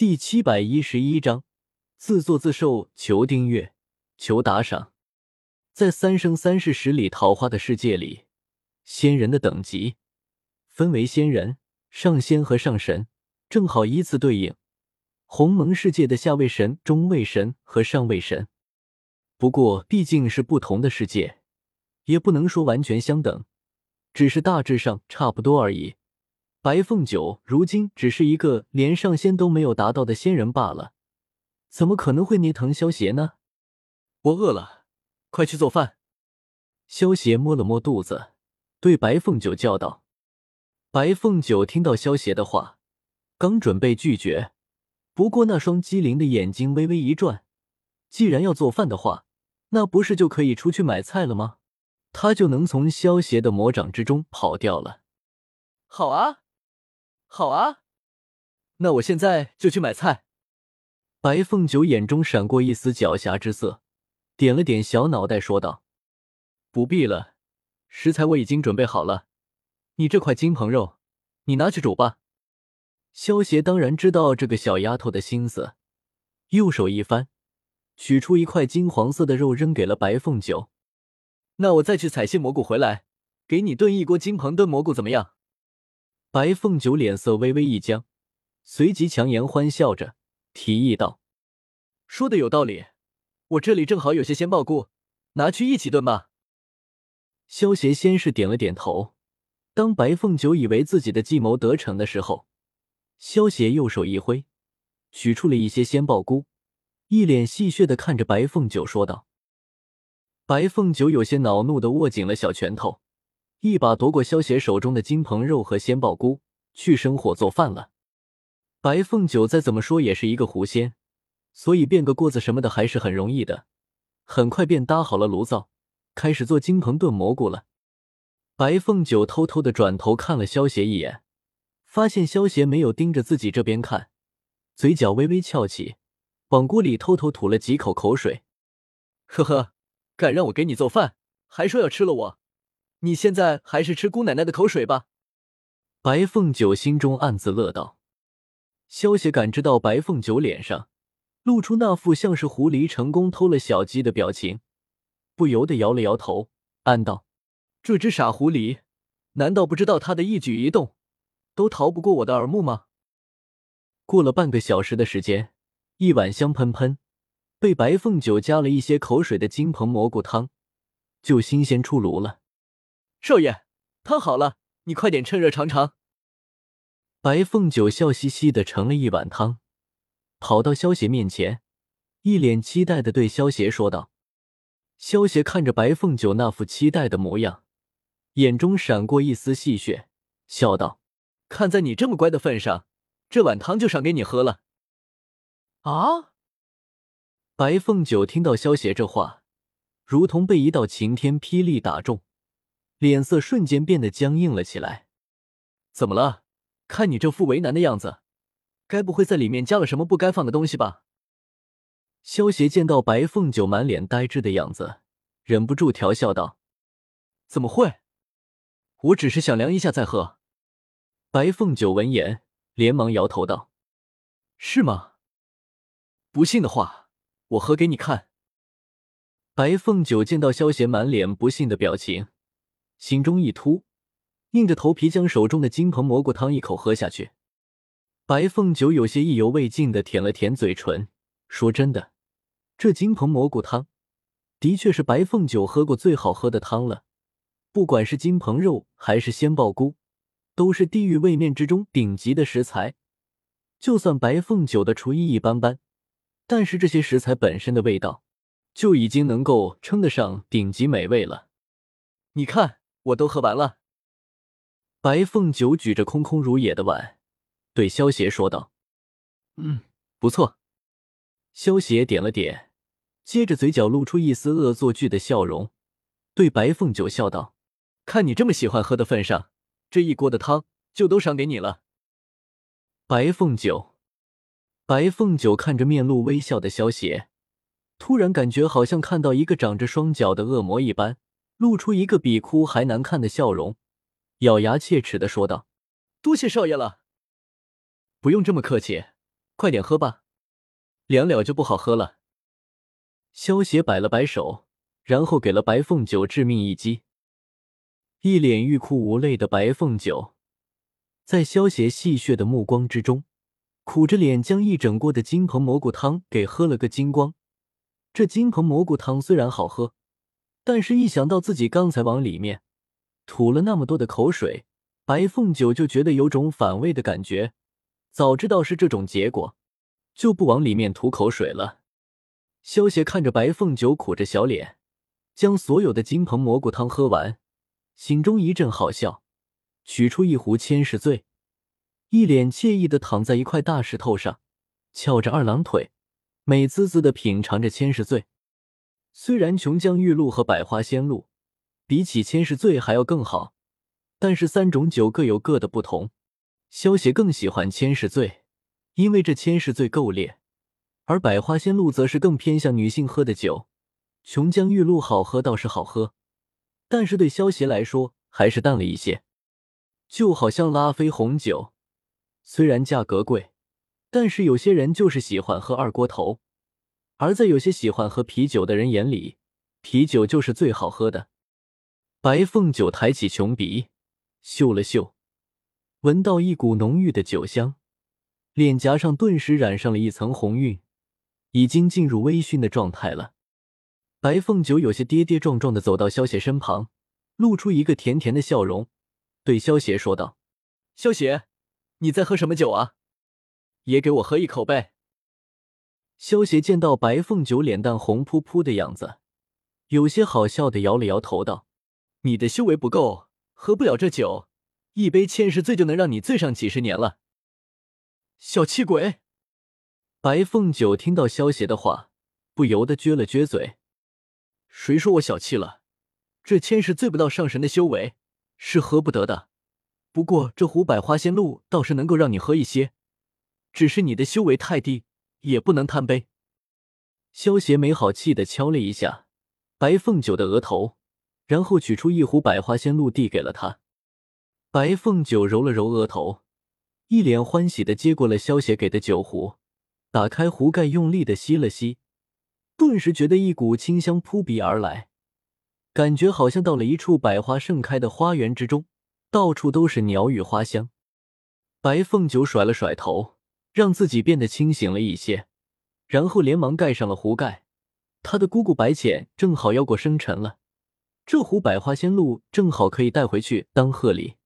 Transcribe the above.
第七百一十一章，自作自受。求订阅，求打赏。在三生三世十里桃花的世界里，仙人的等级分为仙人、上仙和上神，正好依次对应鸿蒙世界的下位神、中位神和上位神。不过毕竟是不同的世界，也不能说完全相等，只是大致上差不多而已。白凤九如今只是一个连上仙都没有达到的仙人罢了，怎么可能会捏疼萧邪呢？我饿了，快去做饭。萧邪摸了摸肚子，对白凤九叫道。白凤九听到萧邪的话，刚准备拒绝，不过那双机灵的眼睛微微一转，既然要做饭的话，那不是就可以出去买菜了吗？他就能从萧邪的魔掌之中跑掉了。好啊。好啊，那我现在就去买菜。白凤九眼中闪过一丝狡黠之色，点了点小脑袋，说道：“不必了，食材我已经准备好了。你这块金鹏肉，你拿去煮吧。”萧邪当然知道这个小丫头的心思，右手一翻，取出一块金黄色的肉，扔给了白凤九。那我再去采些蘑菇回来，给你炖一锅金鹏炖蘑菇，怎么样？白凤九脸色微微一僵，随即强颜欢笑着提议道：“说的有道理，我这里正好有些鲜鲍菇，拿去一起炖吧。”萧邪先是点了点头。当白凤九以为自己的计谋得逞的时候，萧邪右手一挥，取出了一些鲜鲍菇，一脸戏谑的看着白凤九说道：“白凤九有些恼怒的握紧了小拳头。”一把夺过萧邪手中的金鹏肉和鲜鲍菇，去生火做饭了。白凤九再怎么说也是一个狐仙，所以变个锅子什么的还是很容易的。很快便搭好了炉灶，开始做金鹏炖蘑菇了。白凤九偷偷的转头看了萧邪一眼，发现萧邪没有盯着自己这边看，嘴角微微翘起，往锅里偷偷吐了几口口水。呵呵，敢让我给你做饭，还说要吃了我。你现在还是吃姑奶奶的口水吧。白凤九心中暗自乐道。萧邪感知到白凤九脸上露出那副像是狐狸成功偷了小鸡的表情，不由得摇了摇头，暗道：这只傻狐狸，难道不知道他的一举一动都逃不过我的耳目吗？过了半个小时的时间，一碗香喷喷、被白凤九加了一些口水的金鹏蘑菇汤就新鲜出炉了。少爷，汤好了，你快点趁热尝尝。白凤九笑嘻嘻的盛了一碗汤，跑到萧邪面前，一脸期待的对萧邪说道。萧邪看着白凤九那副期待的模样，眼中闪过一丝戏谑，笑道：“看在你这么乖的份上，这碗汤就赏给你喝了。”啊！白凤九听到萧邪这话，如同被一道晴天霹雳打中。脸色瞬间变得僵硬了起来。怎么了？看你这副为难的样子，该不会在里面加了什么不该放的东西吧？萧邪见到白凤九满脸呆滞的样子，忍不住调笑道：“怎么会？我只是想凉一下再喝。”白凤九闻言，连忙摇头道：“是吗？不信的话，我喝给你看。”白凤九见到萧邪满脸不信的表情。心中一突，硬着头皮将手中的金鹏蘑菇汤一口喝下去。白凤九有些意犹未尽的舔了舔嘴唇，说：“真的，这金鹏蘑菇汤的确是白凤九喝过最好喝的汤了。不管是金鹏肉还是鲜鲍菇，都是地狱位面之中顶级的食材。就算白凤九的厨艺一般般，但是这些食材本身的味道就已经能够称得上顶级美味了。你看。”我都喝完了。白凤九举着空空如也的碗，对萧邪说道：“嗯，不错。”萧邪点了点，接着嘴角露出一丝恶作剧的笑容，对白凤九笑道：“看你这么喜欢喝的份上，这一锅的汤就都赏给你了。”白凤九，白凤九看着面露微笑的萧邪，突然感觉好像看到一个长着双脚的恶魔一般。露出一个比哭还难看的笑容，咬牙切齿的说道：“多谢少爷了，不用这么客气。快点喝吧，凉了就不好喝了。萧邪摆了摆手，然后给了白凤九致命一击。一脸欲哭无泪的白凤九，在萧邪戏谑的目光之中，苦着脸将一整锅的金鹏蘑菇汤给喝了个精光。这金鹏蘑菇汤虽然好喝，但是一想到自己刚才往里面吐了那么多的口水，白凤九就觉得有种反胃的感觉。早知道是这种结果，就不往里面吐口水了。萧邪看着白凤九苦着小脸，将所有的金鹏蘑菇汤喝完，心中一阵好笑，取出一壶千世醉，一脸惬意的躺在一块大石头上，翘着二郎腿，美滋滋的品尝着千世醉。虽然琼浆玉露和百花仙露比起千世醉还要更好，但是三种酒各有各的不同。萧邪更喜欢千世醉，因为这千世醉够烈。而百花仙露则是更偏向女性喝的酒，琼浆玉露好喝倒是好喝，但是对萧邪来说还是淡了一些。就好像拉菲红酒，虽然价格贵，但是有些人就是喜欢喝二锅头，而在有些喜欢喝啤酒的人眼里，啤酒就是最好喝的。白凤九抬起琼鼻，嗅了嗅，闻到一股浓郁的酒香，脸颊上顿时染上了一层红晕。已经进入微醺的状态了。白凤九有些跌跌撞撞的走到萧邪身旁，露出一个甜甜的笑容，对萧邪说道：“萧邪，你在喝什么酒啊？也给我喝一口呗。”萧邪见到白凤九脸蛋红扑扑的样子，有些好笑的摇了摇头道：“你的修为不够，喝不了这酒，一杯千世醉就能让你醉上几十年了。”小气鬼！白凤九听到萧邪的话，不由得撅了撅嘴。谁说我小气了？这千世醉不到上神的修为，是喝不得的。不过这壶百花仙露倒是能够让你喝一些，只是你的修为太低，也不能贪杯。萧邪没好气的敲了一下白凤九的额头，然后取出一壶百花仙露递给了他。白凤九揉了揉额头，一脸欢喜的接过了萧邪给的酒壶。打开壶盖，用力的吸了吸，顿时觉得一股清香扑鼻而来，感觉好像到了一处百花盛开的花园之中，到处都是鸟语花香。白凤九甩了甩头，让自己变得清醒了一些，然后连忙盖上了壶盖。他的姑姑白浅正好要过生辰了，这壶百花仙露正好可以带回去当贺礼。